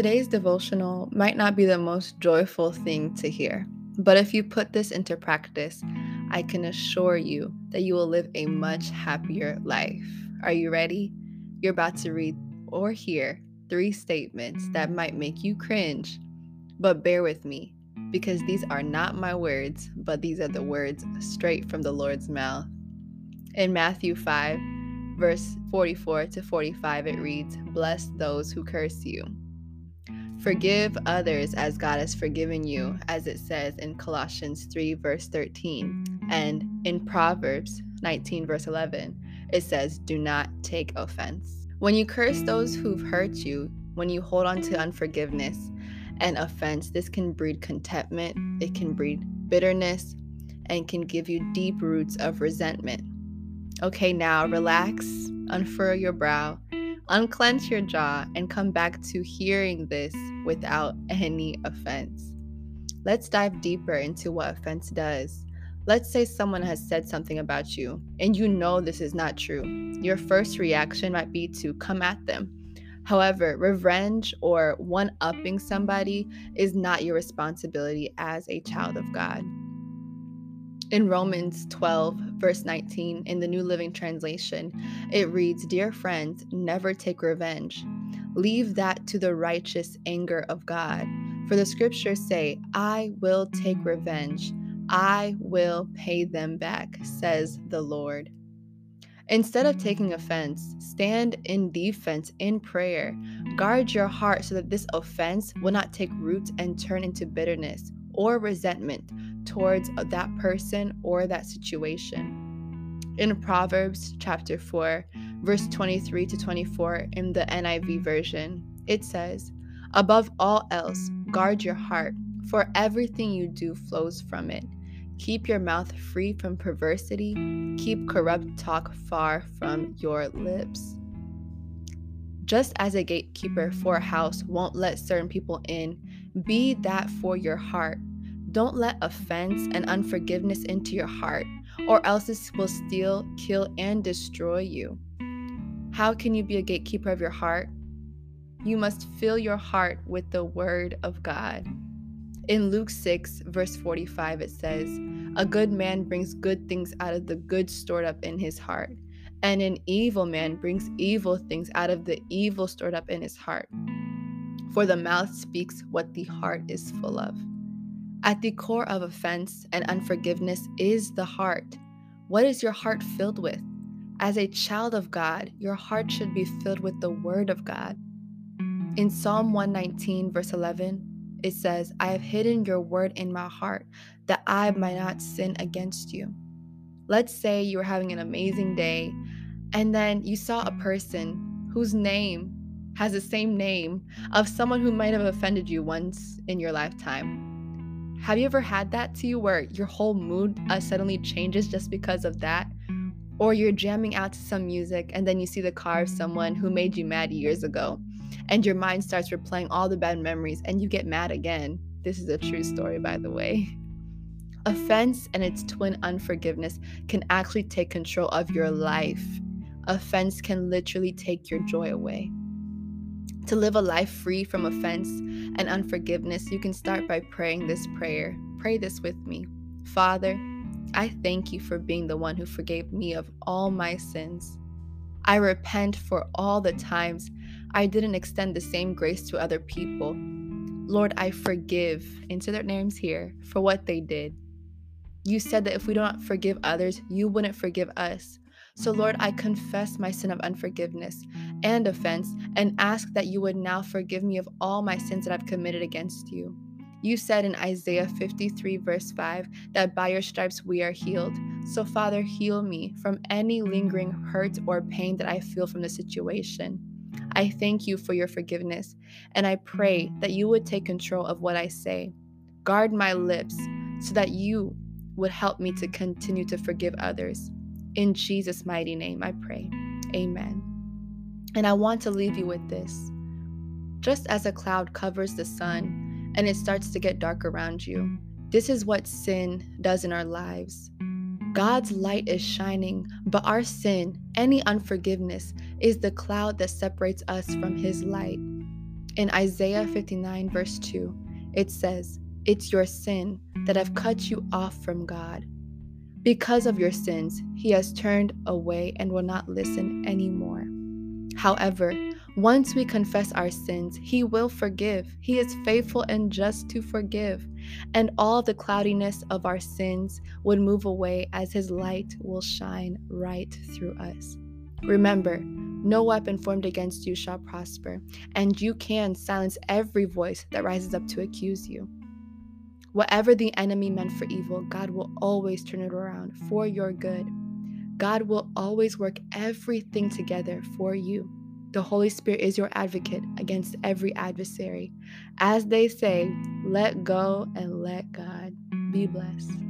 Today's devotional might not be the most joyful thing to hear, but if you put this into practice, I can assure you that you will live a much happier life. Are you ready? You're about to read or hear three statements that might make you cringe, but bear with me because these are not my words, but these are the words straight from the Lord's mouth. In Matthew 5, verse 44 to 45, it reads, Bless those who curse you. Forgive others as God has forgiven you, as it says in Colossians 3, verse 13. And in Proverbs 19, verse 11, it says, Do not take offense. When you curse those who've hurt you, when you hold on to unforgiveness and offense, this can breed contentment, it can breed bitterness, and can give you deep roots of resentment. Okay, now relax, unfurl your brow, unclench your jaw, and come back to hearing this without any offense. Let's dive deeper into what offense does. Let's say someone has said something about you and you know this is not true. Your first reaction might be to come at them. However, revenge or one upping somebody is not your responsibility as a child of God. In Romans 12, verse 19, in the New Living Translation, it reads Dear friends, never take revenge. Leave that to the righteous anger of God. For the scriptures say, I will take revenge, I will pay them back, says the Lord. Instead of taking offense, stand in defense in prayer. Guard your heart so that this offense will not take root and turn into bitterness or resentment towards uh, that person or that situation. In Proverbs chapter 4, verse 23 to 24 in the NIV version, it says, Above all else, guard your heart, for everything you do flows from it. Keep your mouth free from perversity, keep corrupt talk far from your lips. Just as a gatekeeper for a house won't let certain people in, be that for your heart. Don't let offense and unforgiveness into your heart, or else this will steal, kill, and destroy you. How can you be a gatekeeper of your heart? You must fill your heart with the Word of God. In Luke 6, verse 45, it says, A good man brings good things out of the good stored up in his heart, and an evil man brings evil things out of the evil stored up in his heart. For the mouth speaks what the heart is full of. At the core of offense and unforgiveness is the heart. What is your heart filled with? As a child of God, your heart should be filled with the Word of God. In Psalm 119, verse 11, it says, I have hidden your word in my heart that I might not sin against you. Let's say you were having an amazing day and then you saw a person whose name has the same name of someone who might have offended you once in your lifetime. Have you ever had that to you where your whole mood uh, suddenly changes just because of that? Or you're jamming out to some music and then you see the car of someone who made you mad years ago, and your mind starts replaying all the bad memories and you get mad again. This is a true story, by the way. Offense and its twin unforgiveness can actually take control of your life. Offense can literally take your joy away. To live a life free from offense and unforgiveness, you can start by praying this prayer. Pray this with me. Father, I thank you for being the one who forgave me of all my sins. I repent for all the times I didn't extend the same grace to other people. Lord, I forgive, into their names here, for what they did. You said that if we don't forgive others, you wouldn't forgive us. So, Lord, I confess my sin of unforgiveness and offense and ask that you would now forgive me of all my sins that I've committed against you. You said in Isaiah 53, verse 5, that by your stripes we are healed. So, Father, heal me from any lingering hurt or pain that I feel from the situation. I thank you for your forgiveness, and I pray that you would take control of what I say. Guard my lips so that you would help me to continue to forgive others. In Jesus' mighty name, I pray. Amen. And I want to leave you with this. Just as a cloud covers the sun and it starts to get dark around you, this is what sin does in our lives. God's light is shining, but our sin, any unforgiveness, is the cloud that separates us from His light. In Isaiah 59, verse 2, it says, It's your sin that have cut you off from God. Because of your sins, he has turned away and will not listen anymore. However, once we confess our sins, He will forgive. He is faithful and just to forgive. And all the cloudiness of our sins would move away as His light will shine right through us. Remember, no weapon formed against you shall prosper, and you can silence every voice that rises up to accuse you. Whatever the enemy meant for evil, God will always turn it around for your good. God will always work everything together for you. The Holy Spirit is your advocate against every adversary. As they say, let go and let God. Be blessed.